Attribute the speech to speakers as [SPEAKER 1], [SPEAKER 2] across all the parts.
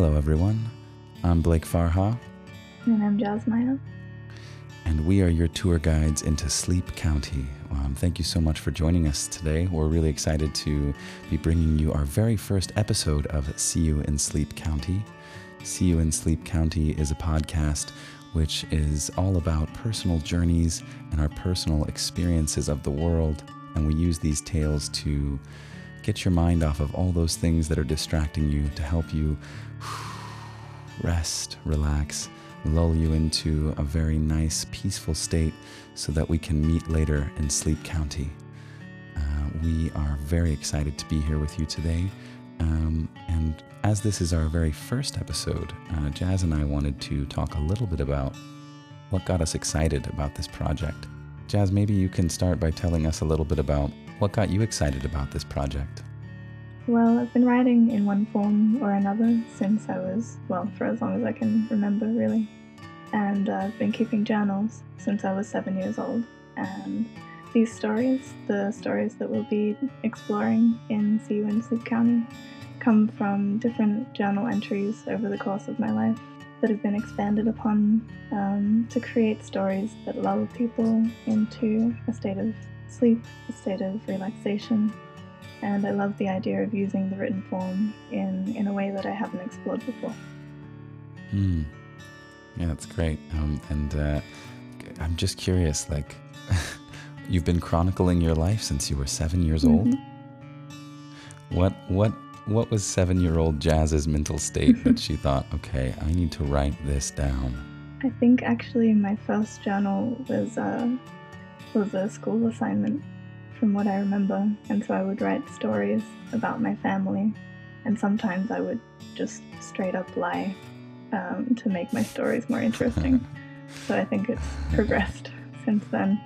[SPEAKER 1] Hello, everyone. I'm Blake Farha,
[SPEAKER 2] And I'm Maya.
[SPEAKER 1] and we are your tour guides into Sleep County. Um, thank you so much for joining us today. We're really excited to be bringing you our very first episode of See You in Sleep County. See You in Sleep County is a podcast which is all about personal journeys and our personal experiences of the world. And we use these tales to get your mind off of all those things that are distracting you to help you rest, relax, lull you into a very nice, peaceful state so that we can meet later in Sleep County. Uh, we are very excited to be here with you today. Um, and as this is our very first episode, uh, Jazz and I wanted to talk a little bit about what got us excited about this project. Jazz, maybe you can start by telling us a little bit about what got you excited about this project.
[SPEAKER 2] Well, I've been writing in one form or another since I was, well, for as long as I can remember, really. And uh, I've been keeping journals since I was seven years old. And these stories, the stories that we'll be exploring in You in Sleep County, come from different journal entries over the course of my life that have been expanded upon um, to create stories that lull people into a state of sleep, a state of relaxation, and I love the idea of using the written form in, in a way that I haven't explored before.
[SPEAKER 1] Hmm. Yeah, that's great. Um, and uh, I'm just curious, like, you've been chronicling your life since you were seven years old.
[SPEAKER 2] Mhm.
[SPEAKER 1] What what what was seven year old Jazz's mental state that she thought, okay, I need to write this down?
[SPEAKER 2] I think actually my first journal was uh, was a school assignment, from what I remember, and so I would write stories about my family, and sometimes I would just straight up lie um, to make my stories more interesting. so I think it's progressed since then,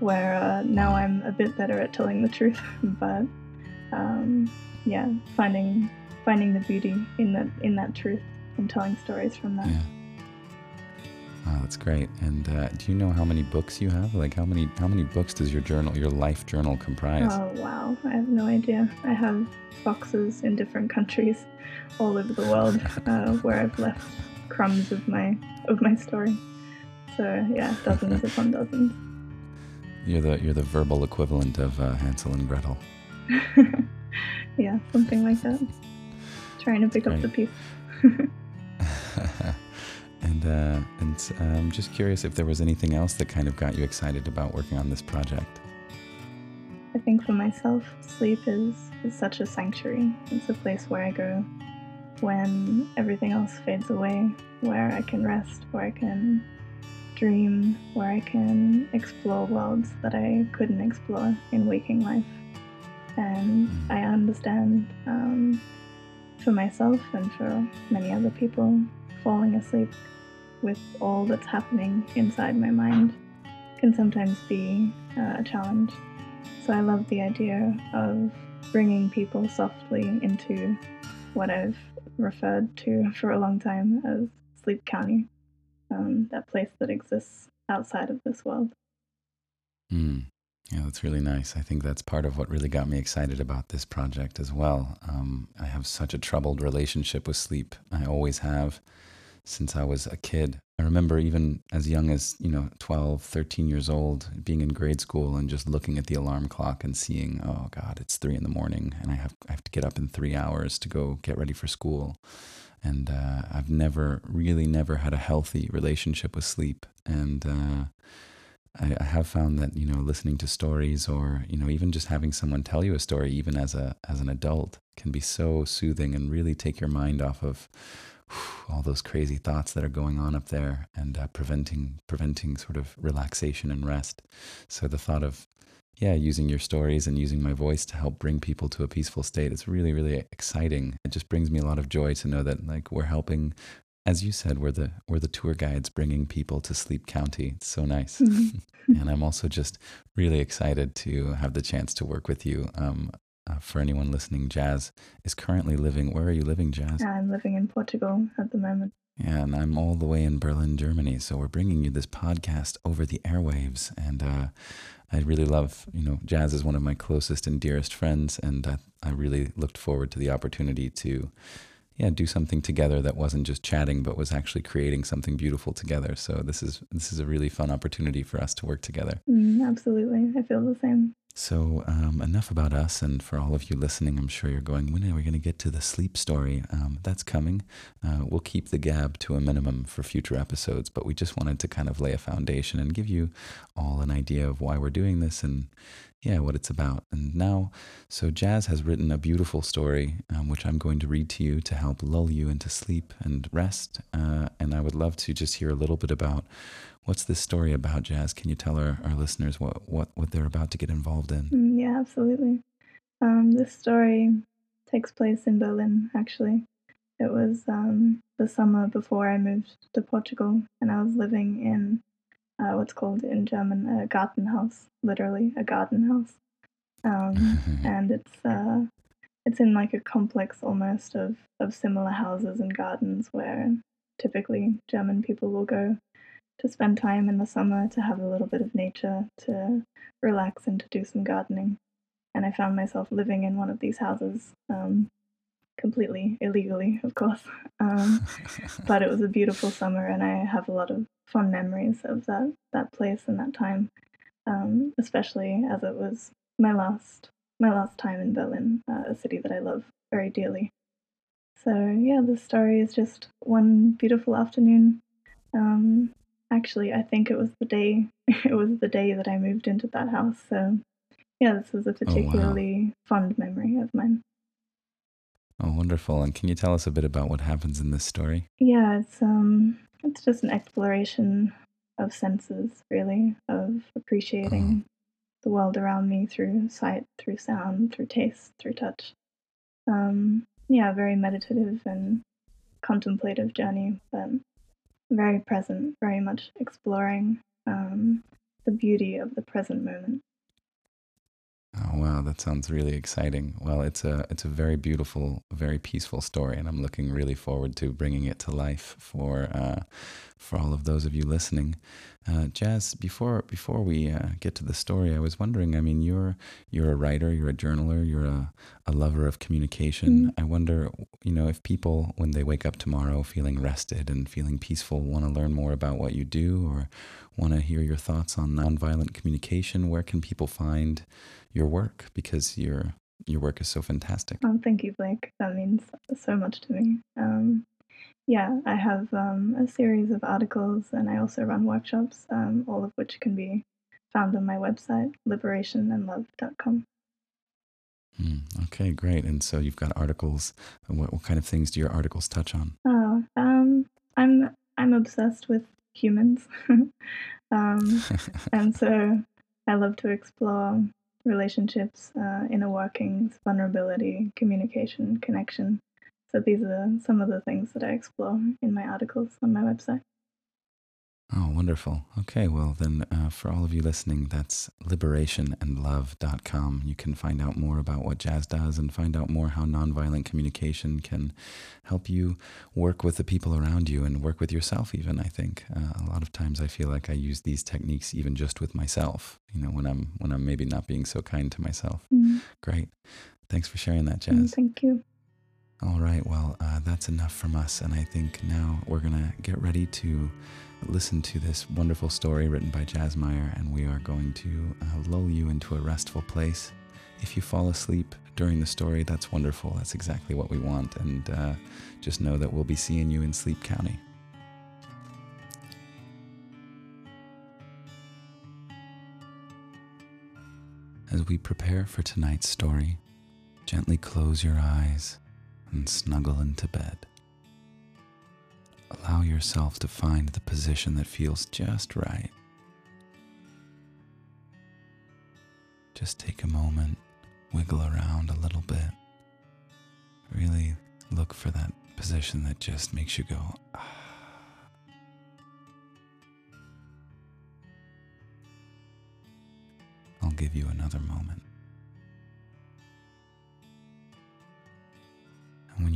[SPEAKER 2] where uh, now I'm a bit better at telling the truth, but um, yeah, finding finding the beauty in that in that truth and telling stories from that.
[SPEAKER 1] Yeah. Wow, that's great. And uh, do you know how many books you have? Like how many how many books does your journal, your life journal, comprise?
[SPEAKER 2] Oh wow, I have no idea. I have boxes in different countries all over the world uh, where I've left crumbs of my of my story. So yeah, dozens upon dozens.
[SPEAKER 1] You're the you're the verbal equivalent of uh, Hansel and Gretel.
[SPEAKER 2] yeah, something like that. Trying to pick up the piece.
[SPEAKER 1] and uh, and uh, I'm just curious if there was anything else that kind of got you excited about working on this project.
[SPEAKER 2] I think for myself, sleep is, is such a sanctuary. It's a place where I go when everything else fades away, where I can rest, where I can dream, where I can explore worlds that I couldn't explore in waking life. And
[SPEAKER 1] Mm.
[SPEAKER 2] I understand um, for myself and for many other people, falling asleep with all that's happening inside my mind can sometimes be uh, a challenge. So I love the idea of bringing people softly into what I've referred to for a long time as Sleep County, um, that place that exists outside of this world.
[SPEAKER 1] Hmm. Yeah, that's really nice. I think that's part of what really got me excited about this project as well. Um, I have such a troubled relationship with sleep. I always have since I was a kid. I remember even as young as, you know, 12, 13 years old, being in grade school and just looking at the alarm clock and seeing, oh God, it's three in the morning and I have, I have to get up in three hours to go get ready for school. And uh, I've never, really never had a healthy relationship with sleep. And, uh, I, I have found that you know listening to stories or you know even just having someone tell you a story even as a as an adult can be so soothing and really take your mind off of whew, all those crazy thoughts that are going on up there and uh, preventing preventing sort of relaxation and rest so the thought of yeah using your stories and using my voice to help bring people to a peaceful state is really really exciting it just brings me a lot of joy to know that like we're helping as you said, we're the we're the tour guides bringing people to Sleep County. It's so nice,
[SPEAKER 2] Mhm.
[SPEAKER 1] and I'm also just really excited to have the chance to work with you. Um, uh, for anyone listening, Jazz is currently living. Where are you living, Jazz?
[SPEAKER 2] I'm living in Portugal at the moment.
[SPEAKER 1] Yeah, and I'm all the way in Berlin, Germany. So we're bringing you this podcast over the airwaves, and uh, I really love, you know, Jazz is one of my closest and dearest friends, and I, I really looked forward to the opportunity to, yeah, do something together that wasn't just chatting, but was actually creating something beautiful together. So this is this is a really fun opportunity for us to work together.
[SPEAKER 2] Mm, absolutely, I feel the same.
[SPEAKER 1] So, um, enough about us. And for all of you listening, I'm sure you're going, when are we going to get to the sleep story? Um, that's coming. Uh, we'll keep the gab to a minimum for future episodes, but we just wanted to kind of lay a foundation and give you all an idea of why we're doing this and, yeah, what it's about. And now, so Jazz has written a beautiful story, um, which I'm going to read to you to help lull you into sleep and rest. Uh, and I would love to just hear a little bit about What's this story about, Jazz? Can you tell our, our listeners what, what, what they're about to get involved in?
[SPEAKER 2] Mm, yeah, absolutely. Um, this story takes place in Berlin, actually. It was um, the summer before I moved to Portugal, and I was living in uh, what's called in German a Gartenhaus, literally a garden house. Um, and it's uh, it's in like a complex almost of, of similar houses and gardens where typically German people will go to spend time in the summer, to have a little bit of nature, to relax and to do some gardening. And I found myself living in one of these houses, um, completely illegally, of course. Um, but it was a beautiful summer, and I have a lot of fond memories of that that place and that time, um, especially as it was my last my last time in Berlin, uh, a city that I love very dearly. So yeah, the story is just one beautiful afternoon. Um, Actually, I think it was the day it was the day that I moved into that house. So yeah, this was a particularly oh, wow. fond memory of mine.
[SPEAKER 1] Oh, wonderful! And can you tell us a bit about what happens in this story?
[SPEAKER 2] Yeah, it's um, it's just an exploration of senses, really, of appreciating oh. the world around me through sight, through sound, through taste, through touch. Um, yeah, very meditative and contemplative journey, but very present, very much exploring um, the beauty of the present moment.
[SPEAKER 1] Oh wow, that sounds really exciting. Well, it's a it's a very beautiful, very peaceful story, and I'm looking really forward to bringing it to life for uh, for all of those of you listening. Uh, Jazz, before before we uh, get to the story, I was wondering. I mean, you're you're a writer, you're a journaler, you're a, a lover of communication. Mm. I wonder, you know, if people when they wake up tomorrow feeling rested and feeling peaceful want to learn more about what you do or want to hear your thoughts on nonviolent communication, where can people find your work? Because your your work is so fantastic.
[SPEAKER 2] Oh, thank you, Blake. That means so much to me. Um, yeah, I have um, a series of articles and I also run workshops, um, all of which can be found on my website, liberationandlove.com.
[SPEAKER 1] Mm, okay, great. And so you've got articles. What, what kind of things do your articles touch on?
[SPEAKER 2] Oh, um, I'm I'm obsessed with humans, um, and so I love to explore relationships, uh, inner workings, vulnerability, communication, connection, so these are some of the things that I explore in my articles on my website.
[SPEAKER 1] Oh, wonderful. Okay, well, then uh, for all of you listening, that's liberationandlove.com. You can find out more about what Jazz does and find out more how nonviolent communication can help you work with the people around you and work with yourself, even. I think uh, a lot of times I feel like I use these techniques even just with myself, you know, when I'm, when I'm maybe not being so kind to myself. Mm. Great. Thanks for sharing that, Jazz.
[SPEAKER 2] Mm, thank you.
[SPEAKER 1] All right, well, uh, that's enough from us. And I think now we're going to get ready to listen to this wonderful story written by Jazz Meyer, and we are going to uh, lull you into a restful place. If you fall asleep during the story, that's wonderful. That's exactly what we want. And uh, just know that we'll be seeing you in Sleep County. As we prepare for tonight's story, gently close your eyes and snuggle into bed. Allow yourself to find the position that feels just right. Just take a moment, wiggle around a little bit. Really look for that position that just makes you go, ah. I'll give you another moment.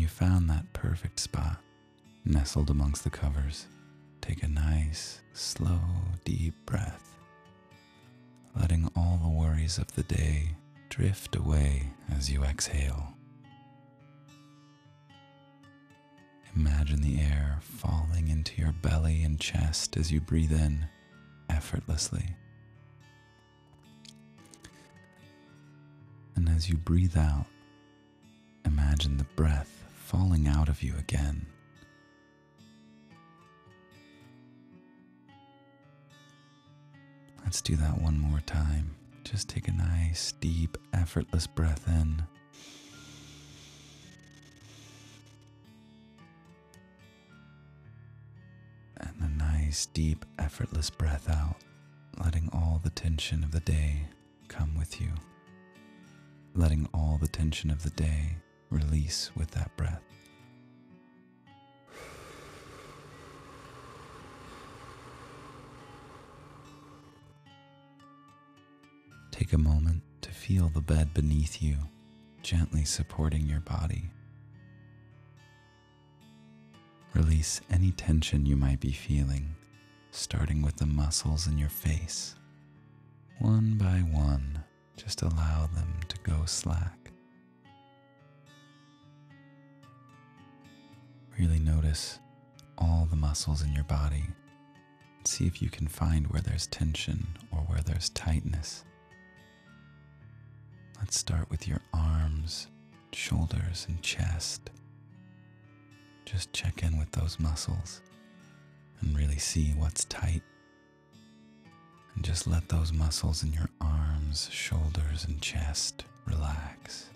[SPEAKER 1] You found that perfect spot, nestled amongst the covers, take a nice, slow, deep breath, letting all the worries of the day drift away as you exhale. Imagine the air falling into your belly and chest as you breathe in effortlessly. And as you breathe out, imagine the breath falling out of you again. Let's do that one more time. Just take a nice, deep, effortless breath in. And a nice, deep, effortless breath out, letting all the tension of the day come with you. Letting all the tension of the day release with that breath. Take a moment to feel the bed beneath you, gently supporting your body. Release any tension you might be feeling, starting with the muscles in your face. One by one, just allow them to go slack. Really notice all the muscles in your body. See if you can find where there's tension or where there's tightness. Let's start with your arms, shoulders, and chest. Just check in with those muscles and really see what's tight. And just let those muscles in your arms, shoulders, and chest relax.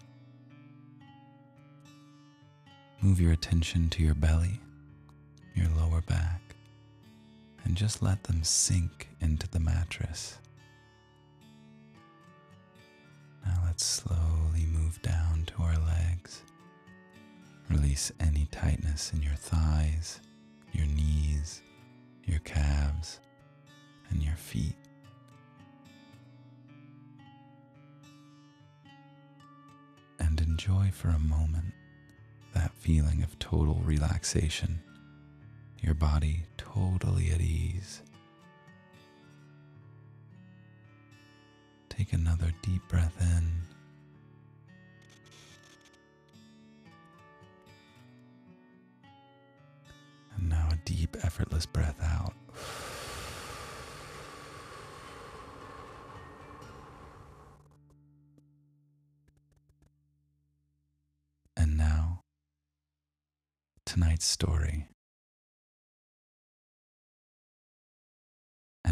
[SPEAKER 1] Move your attention to your belly, your lower back, and just let them sink into the mattress. Now let's slowly move down to our legs. Release any tightness in your thighs, your knees, your calves, and your feet. And enjoy for a moment feeling of total relaxation, your body totally at ease. Take another deep breath in. And now a deep, effortless breath out.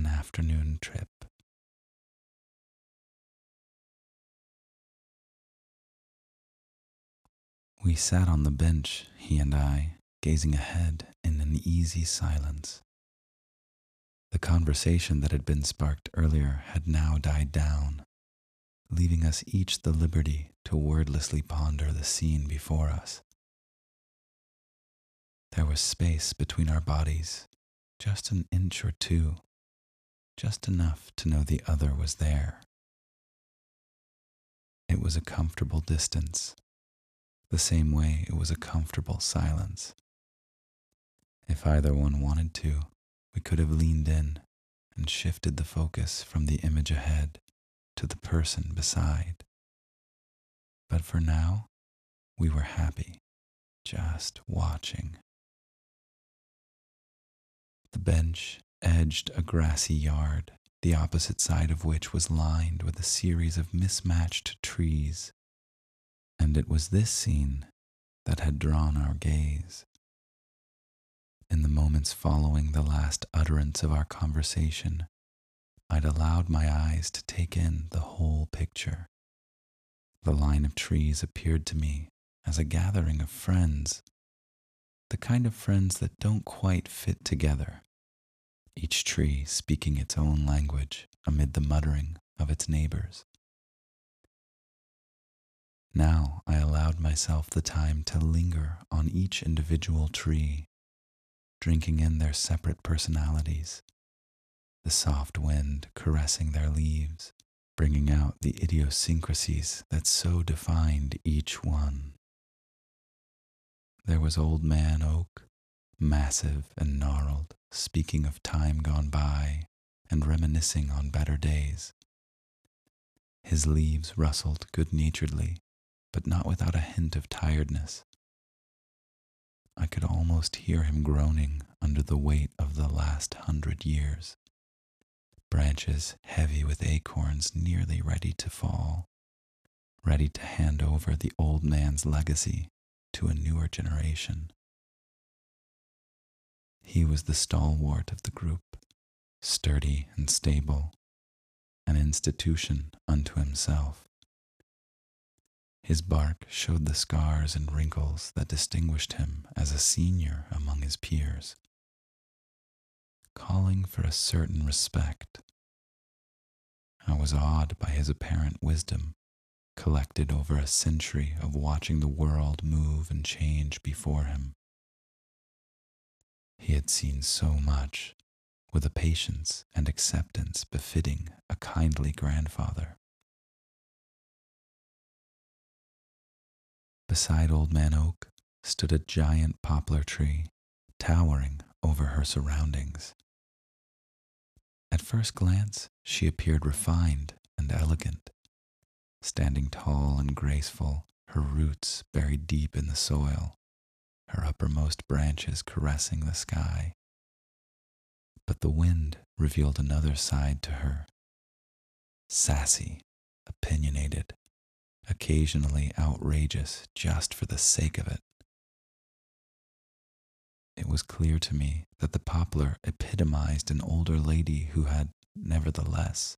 [SPEAKER 1] An afternoon trip. We sat on the bench, he and I, gazing ahead in an easy silence. The conversation that had been sparked earlier had now died down, leaving us each the liberty to wordlessly ponder the scene before us. There was space between our bodies, just an inch or two, just enough to know the other was there. It was a comfortable distance, the same way it was a comfortable silence. If either one wanted to, we could have leaned in and shifted the focus from the image ahead to the person beside. But for now, we were happy, just watching. The bench edged a grassy yard, the opposite side of which was lined with a series of mismatched trees and it was this scene that had drawn our gaze. In the moments following the last utterance of our conversation, I'd allowed my eyes to take in the whole picture. The line of trees appeared to me as a gathering of friends, the kind of friends that don't quite fit together, each tree speaking its own language amid the muttering of its neighbors. Now I allowed myself the time to linger on each individual tree, drinking in their separate personalities, the soft wind caressing their leaves, bringing out the idiosyncrasies that so defined each one. There was Old Man Oak, massive and gnarled, speaking of time gone by and reminiscing on better days. His leaves rustled good naturedly but not without a hint of tiredness. I could almost hear him groaning under the weight of the last hundred years. Branches heavy with acorns nearly ready to fall, ready to hand over the old man's legacy to a newer generation. He was the stalwart of the group, sturdy and stable, an institution unto himself. His bark showed the scars and wrinkles that distinguished him as a senior among his peers, calling for a certain respect. I was awed by his apparent wisdom, collected over a century of watching the world move and change before him. He had seen so much with a patience and acceptance befitting a kindly grandfather. Beside Old Man Oak stood a giant poplar tree, towering over her surroundings. At first glance, she appeared refined and elegant, standing tall and graceful, her roots buried deep in the soil, her uppermost branches caressing the sky. But the wind revealed another side to her sassy, opinionated, occasionally outrageous just for the sake of it. It was clear to me that the poplar epitomized an older lady who had, nevertheless,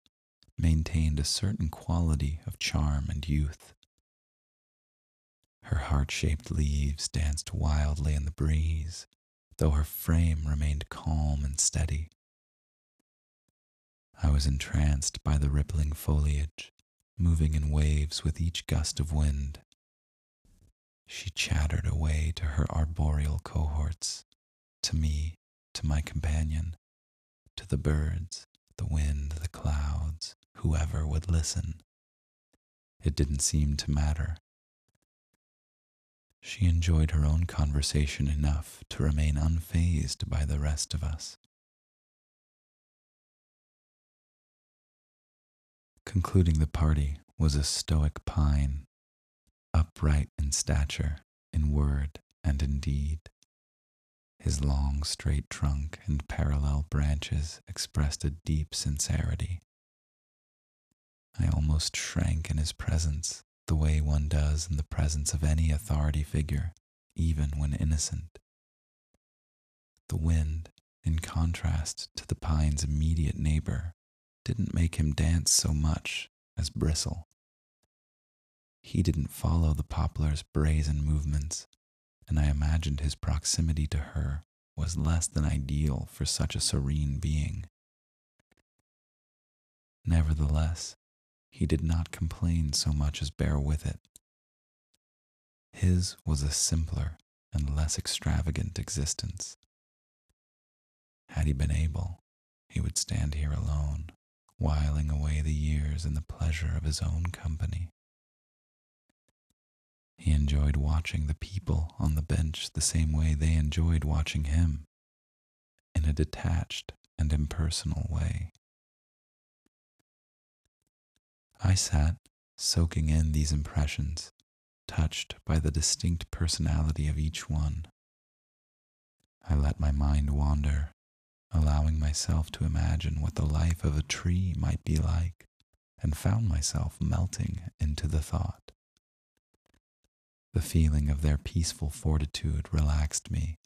[SPEAKER 1] maintained a certain quality of charm and youth. Her heart shaped leaves danced wildly in the breeze, though her frame remained calm and steady. I was entranced by the rippling foliage, moving in waves with each gust of wind. She chattered away to her arboreal cohorts, to me, to my companion, to the birds, the wind, the clouds, whoever would listen. It didn't seem to matter. She enjoyed her own conversation enough to remain unfazed by the rest of us. Concluding the party was a stoic pine, upright in stature, in word, and in deed. His long, straight trunk and parallel branches expressed a deep sincerity. I almost shrank in his presence the way one does in the presence of any authority figure, even when innocent. The wind, in contrast to the pine's immediate neighbor, didn't make him dance so much as bristle. He didn't follow the poplar's brazen movements, and I imagined his proximity to her was less than ideal for such a serene being. Nevertheless, he did not complain so much as bear with it. His was a simpler and less extravagant existence. Had he been able, he would stand here alone, whiling away the years in the pleasure of his own company. He enjoyed watching the people on the bench the same way they enjoyed watching him, in a detached and impersonal way. I sat soaking in these impressions, touched by the distinct personality of each one. I let my mind wander allowing myself to imagine what the life of a tree might be like, and found myself melting into the thought. The feeling of their peaceful fortitude relaxed me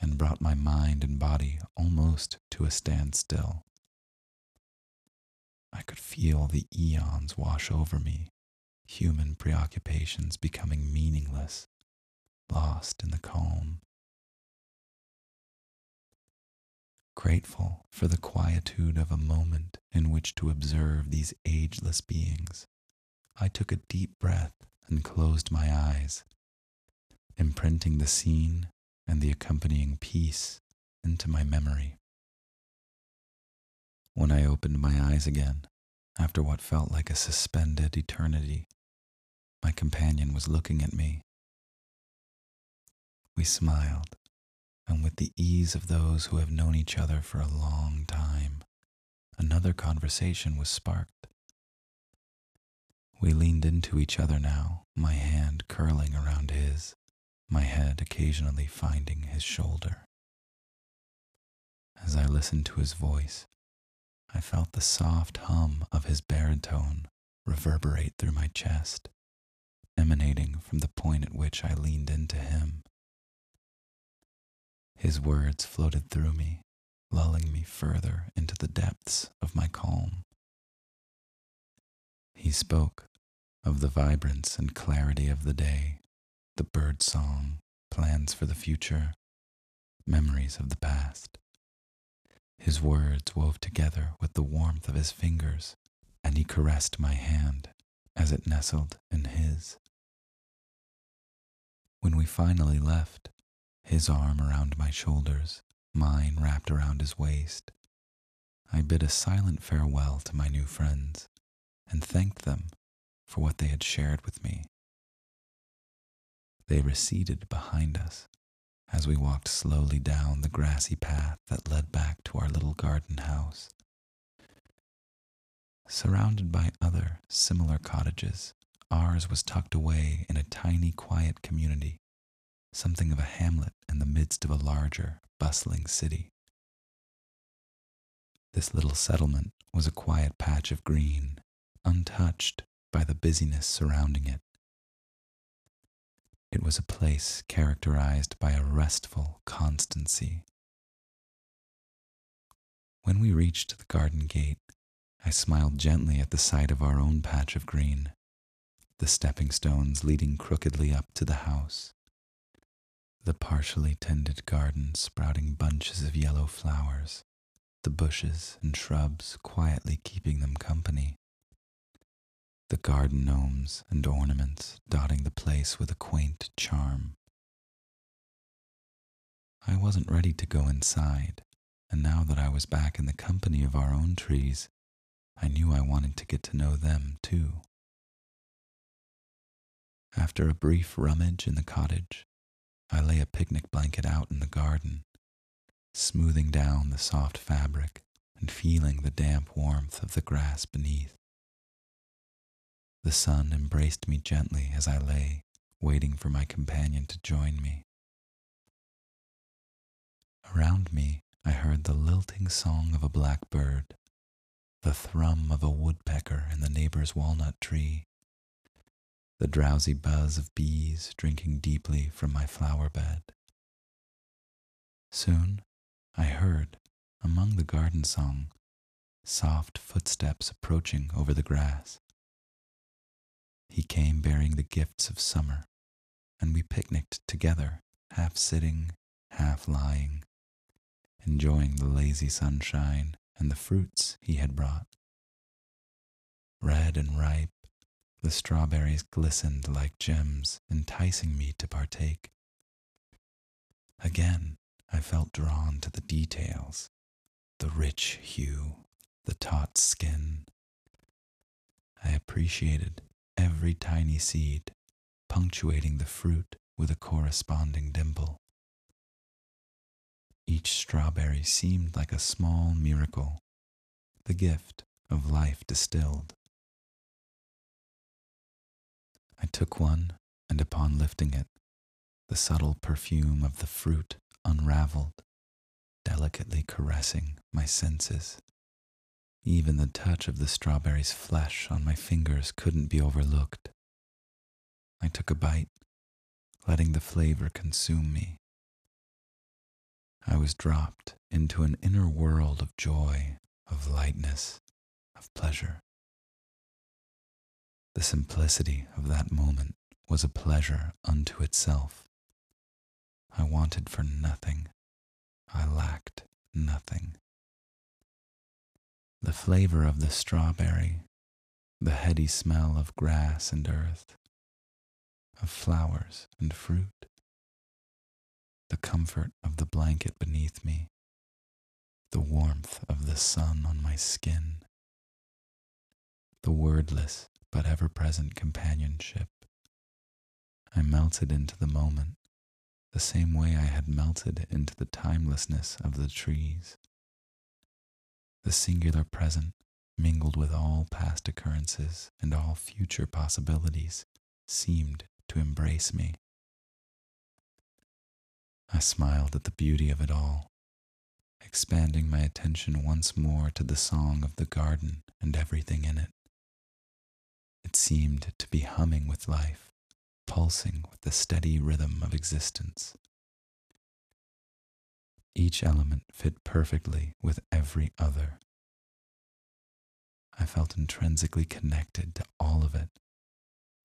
[SPEAKER 1] and brought my mind and body almost to a standstill. I could feel the eons wash over me, human preoccupations becoming meaningless, lost in the calm grateful for the quietude of a moment in which to observe these ageless beings, I took a deep breath and closed my eyes, imprinting the scene and the accompanying peace into my memory. When I opened my eyes again, after what felt like a suspended eternity, my companion was looking at me. We smiled and with the ease of those who have known each other for a long time, another conversation was sparked. We leaned into each other now, my hand curling around his, my head occasionally finding his shoulder. As I listened to his voice, I felt the soft hum of his baritone reverberate through my chest, emanating from the point at which I leaned into him. His words floated through me, lulling me further into the depths of my calm. He spoke of the vibrance and clarity of the day, the bird song, plans for the future, memories of the past. His words wove together with the warmth of his fingers, and he caressed my hand as it nestled in his. When we finally left, his arm around my shoulders, mine wrapped around his waist, I bid a silent farewell to my new friends and thanked them for what they had shared with me. They receded behind us as we walked slowly down the grassy path that led back to our little garden house. Surrounded by other similar cottages, ours was tucked away in a tiny, quiet community, something of a hamlet in the midst of a larger, bustling city. This little settlement was a quiet patch of green, untouched by the busyness surrounding it. It was a place characterized by a restful constancy. When we reached the garden gate, I smiled gently at the sight of our own patch of green, the stepping stones leading crookedly up to the house, the partially tended garden sprouting bunches of yellow flowers, the bushes and shrubs quietly keeping them company the garden gnomes and ornaments dotting the place with a quaint charm. I wasn't ready to go inside, and now that I was back in the company of our own trees, I knew I wanted to get to know them too. After a brief rummage in the cottage, I lay a picnic blanket out in the garden, smoothing down the soft fabric and feeling the damp warmth of the grass beneath. The sun embraced me gently as I lay, waiting for my companion to join me. Around me, I heard the lilting song of a blackbird, the thrum of a woodpecker in the neighbor's walnut tree, the drowsy buzz of bees drinking deeply from my flower bed. Soon, I heard, among the garden song, soft footsteps approaching over the grass. He came bearing the gifts of summer, and we picnicked together, half sitting, half lying, enjoying the lazy sunshine and the fruits he had brought. Red and ripe, the strawberries glistened like gems, enticing me to partake. Again, I felt drawn to the details the rich hue, the taut skin. I appreciated every tiny seed, punctuating the fruit with a corresponding dimple. Each strawberry seemed like a small miracle, the gift of life distilled. I took one, and upon lifting it, the subtle perfume of the fruit unraveled, delicately caressing my senses. Even the touch of the strawberry's flesh on my fingers couldn't be overlooked. I took a bite, letting the flavor consume me. I was dropped into an inner world of joy, of lightness, of pleasure. The simplicity of that moment was a pleasure unto itself. I wanted for nothing. I lacked nothing the flavor of the strawberry, the heady smell of grass and earth, of flowers and fruit, the comfort of the blanket beneath me, the warmth of the sun on my skin, the wordless but ever present companionship. I melted into the moment the same way I had melted into the timelessness of the trees the singular present mingled with all past occurrences and all future possibilities seemed to embrace me. I smiled at the beauty of it all, expanding my attention once more to the song of the garden and everything in it. It seemed to be humming with life, pulsing with the steady rhythm of existence. Each element fit perfectly with every other. I felt intrinsically connected to all of it,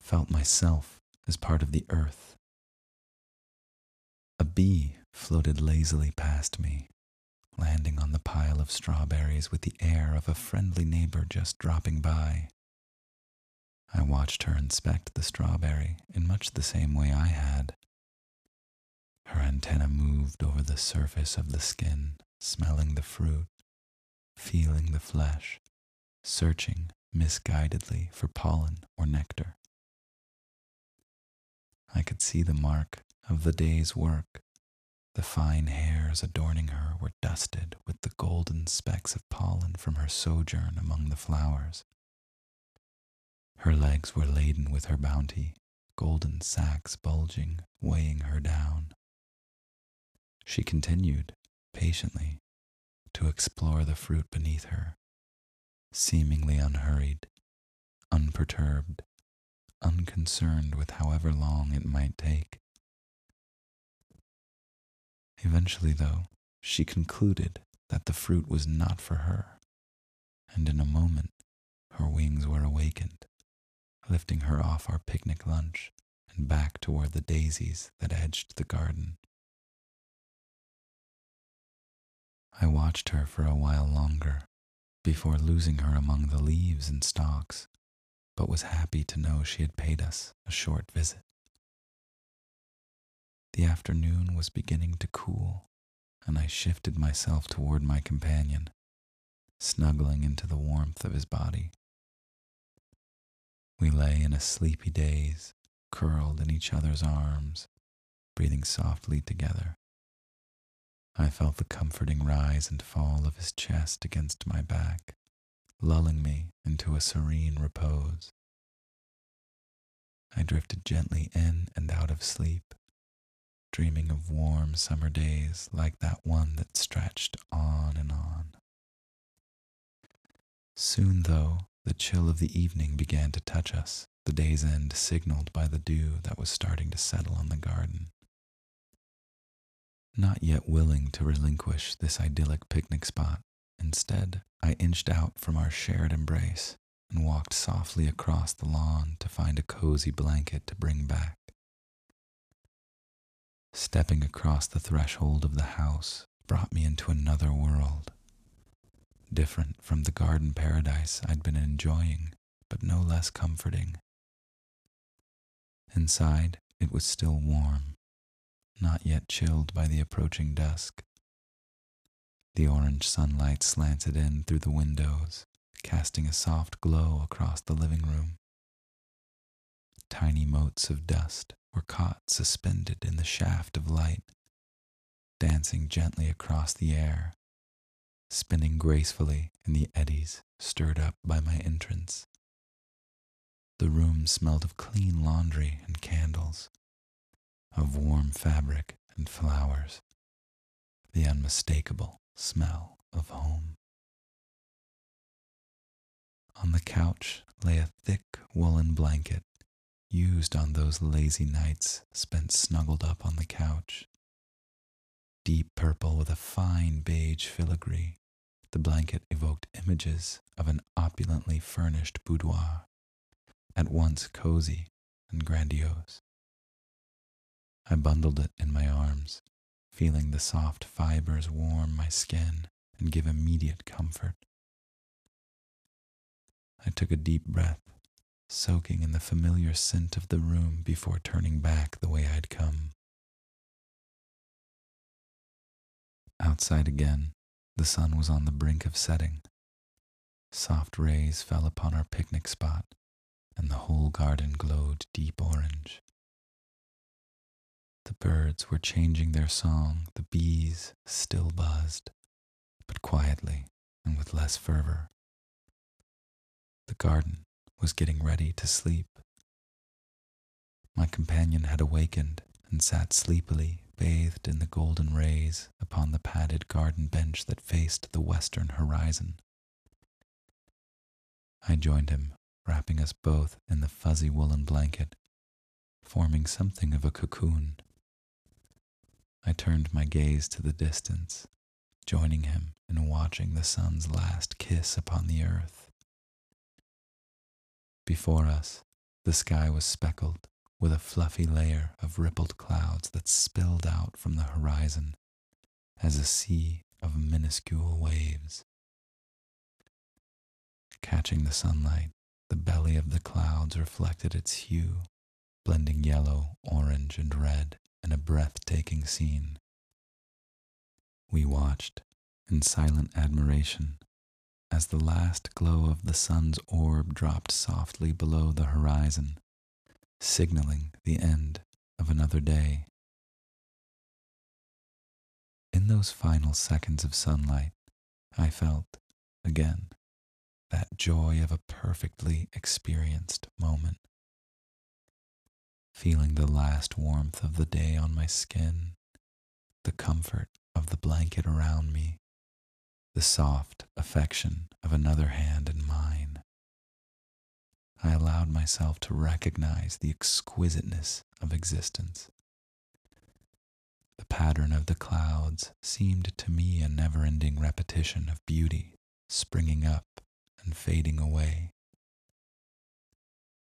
[SPEAKER 1] felt myself as part of the earth. A bee floated lazily past me, landing on the pile of strawberries with the air of a friendly neighbor just dropping by. I watched her inspect the strawberry in much the same way I had. Her antenna moved over the surface of the skin, smelling the fruit, feeling the flesh, searching misguidedly for pollen or nectar. I could see the mark of the day's work. The fine hairs adorning her were dusted with the golden specks of pollen from her sojourn among the flowers. Her legs were laden with her bounty, golden sacks bulging, weighing her down. She continued, patiently, to explore the fruit beneath her, seemingly unhurried, unperturbed, unconcerned with however long it might take. Eventually, though, she concluded that the fruit was not for her, and in a moment her wings were awakened, lifting her off our picnic lunch and back toward the daisies that edged the garden. I watched her for a while longer before losing her among the leaves and stalks, but was happy to know she had paid us a short visit. The afternoon was beginning to cool, and I shifted myself toward my companion, snuggling into the warmth of his body. We lay in a sleepy daze, curled in each other's arms, breathing softly together. I felt the comforting rise and fall of his chest against my back, lulling me into a serene repose. I drifted gently in and out of sleep, dreaming of warm summer days like that one that stretched on and on. Soon, though, the chill of the evening began to touch us, the day's end signaled by the dew that was starting to settle on the garden. Not yet willing to relinquish this idyllic picnic spot, instead, I inched out from our shared embrace and walked softly across the lawn to find a cozy blanket to bring back. Stepping across the threshold of the house brought me into another world, different from the garden paradise I'd been enjoying, but no less comforting. Inside, it was still warm, not yet chilled by the approaching dusk. The orange sunlight slanted in through the windows, casting a soft glow across the living room. Tiny motes of dust were caught suspended in the shaft of light, dancing gently across the air, spinning gracefully in the eddies stirred up by my entrance. The room smelled of clean laundry and candles, of warm fabric and flowers, the unmistakable smell of home. On the couch lay a thick woolen blanket used on those lazy nights spent snuggled up on the couch. Deep purple with a fine beige filigree, the blanket evoked images of an opulently furnished boudoir, at once cozy and grandiose. I bundled it in my arms, feeling the soft fibers warm my skin and give immediate comfort. I took a deep breath, soaking in the familiar scent of the room before turning back the way I'd come. Outside again, the sun was on the brink of setting. Soft rays fell upon our picnic spot, and the whole garden glowed deep orange. The birds were changing their song, the bees still buzzed, but quietly and with less fervor. The garden was getting ready to sleep. My companion had awakened and sat sleepily bathed in the golden rays upon the padded garden bench that faced the western horizon. I joined him, wrapping us both in the fuzzy woolen blanket, forming something of a cocoon. I turned my gaze to the distance, joining him in watching the sun's last kiss upon the earth. Before us, the sky was speckled with a fluffy layer of rippled clouds that spilled out from the horizon as a sea of minuscule waves. Catching the sunlight, the belly of the clouds reflected its hue, blending yellow, orange, and red in a breathtaking scene. We watched in silent admiration as the last glow of the sun's orb dropped softly below the horizon, signaling the end of another day. In those final seconds of sunlight, I felt, again, that joy of a perfectly experienced moment. Feeling the last warmth of the day on my skin, the comfort of the blanket around me, the soft affection of another hand in mine. I allowed myself to recognize the exquisiteness of existence. The pattern of the clouds seemed to me a never ending repetition of beauty springing up and fading away,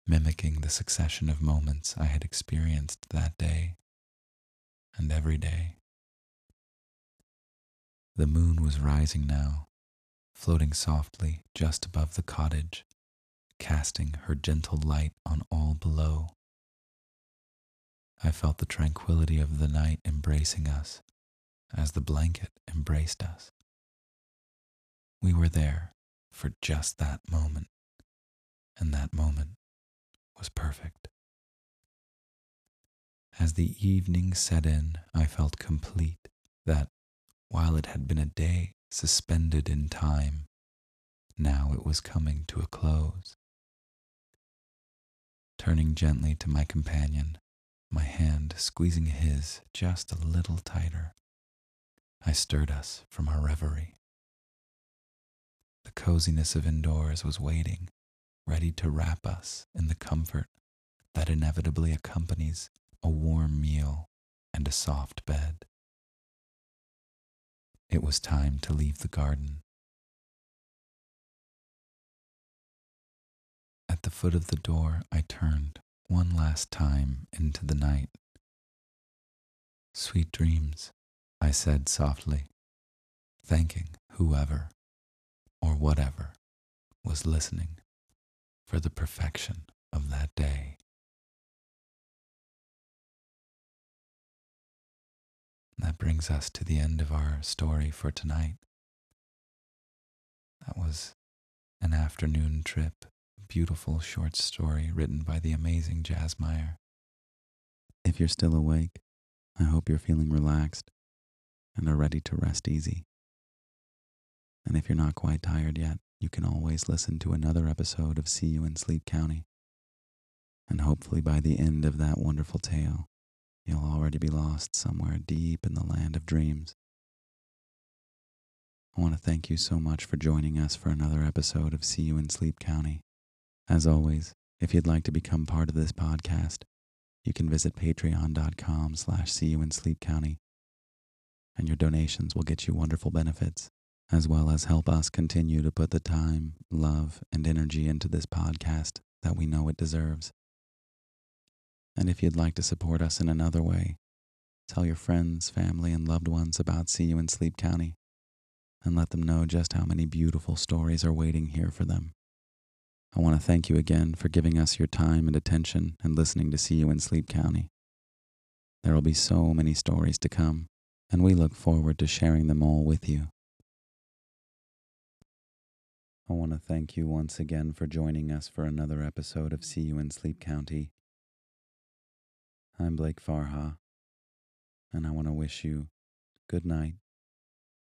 [SPEAKER 1] mimicking the succession of moments I had experienced that day and every day. The moon was rising now, floating softly just above the cottage, casting her gentle light on all below. I felt the tranquility of the night embracing us as the blanket embraced us. We were there for just that moment, and that moment was perfect. As the evening set in, I felt complete that while it had been a day suspended in time, now it was coming to a close. Turning gently to my companion, my hand squeezing his just a little tighter, I stirred us from our reverie. The coziness of indoors was waiting, ready to wrap us in the comfort that inevitably accompanies a warm meal and a soft bed. It was time to leave the garden. At the foot of the door, I turned one last time into the night. Sweet dreams, I said softly, thanking whoever or whatever was listening for the perfection of that day. That brings us to the end of our story for tonight. That was an afternoon trip, a beautiful short story written by the amazing Jas Meyer. If you're still awake, I hope you're feeling relaxed and are ready to rest easy. And if you're not quite tired yet, you can always listen to another episode of See You in Sleep County. And hopefully by the end of that wonderful tale, You'll already be lost somewhere deep in the land of dreams. I want to thank you so much for joining us for another episode of See You in Sleep County. As always, if you'd like to become part of this podcast, you can visit patreon.com slash see you in sleep county and your donations will get you wonderful benefits as well as help us continue to put the time love and energy into this podcast that we know it deserves and if you'd like to support us in another way, tell your friends, family, and loved ones about See You in Sleep County and let them know just how many beautiful stories are waiting here for them. I want to thank you again for giving us your time and attention and listening to See You in Sleep County. There will be so many stories to come, and we look forward to sharing them all with you. I want to thank you once again for joining us for another episode of See You in Sleep County. I'm Blake Farha, and I want to wish you good night,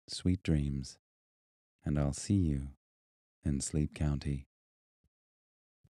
[SPEAKER 1] sweet dreams, and I'll see you in Sleep County.